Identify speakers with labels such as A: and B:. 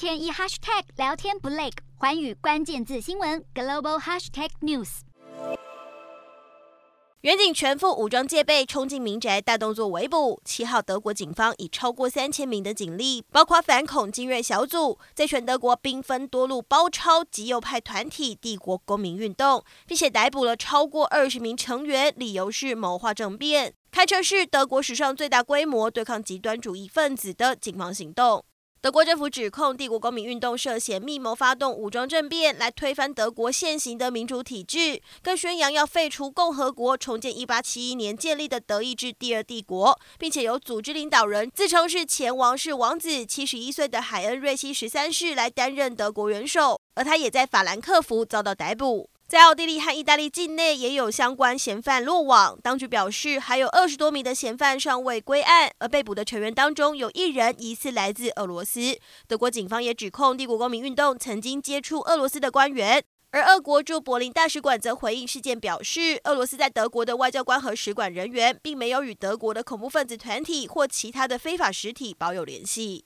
A: 天一 hashtag 聊天不累，环宇关键字新闻 global hashtag news。
B: 远警全副武装戒备冲进民宅，大动作围捕。七号，德国警方以超过三千名的警力，包括反恐精锐小组，在全德国兵分多路包抄极右派团体“帝国公民运动”，并且逮捕了超过二十名成员，理由是谋划政变。堪称是德国史上最大规模对抗极端主义分子的警方行动。德国政府指控帝国公民运动涉嫌密谋发动武装政变，来推翻德国现行的民主体制，更宣扬要废除共和国，重建1871年建立的德意志第二帝国，并且由组织领导人自称是前王室王子七十一岁的海恩瑞希十三世来担任德国元首，而他也在法兰克福遭到逮捕。在奥地利和意大利境内也有相关嫌犯落网，当局表示还有二十多名的嫌犯尚未归案，而被捕的成员当中有一人疑似来自俄罗斯。德国警方也指控帝国公民运动曾经接触俄罗斯的官员，而俄国驻柏林大使馆则回应事件表示，俄罗斯在德国的外交官和使馆人员并没有与德国的恐怖分子团体或其他的非法实体保有联系。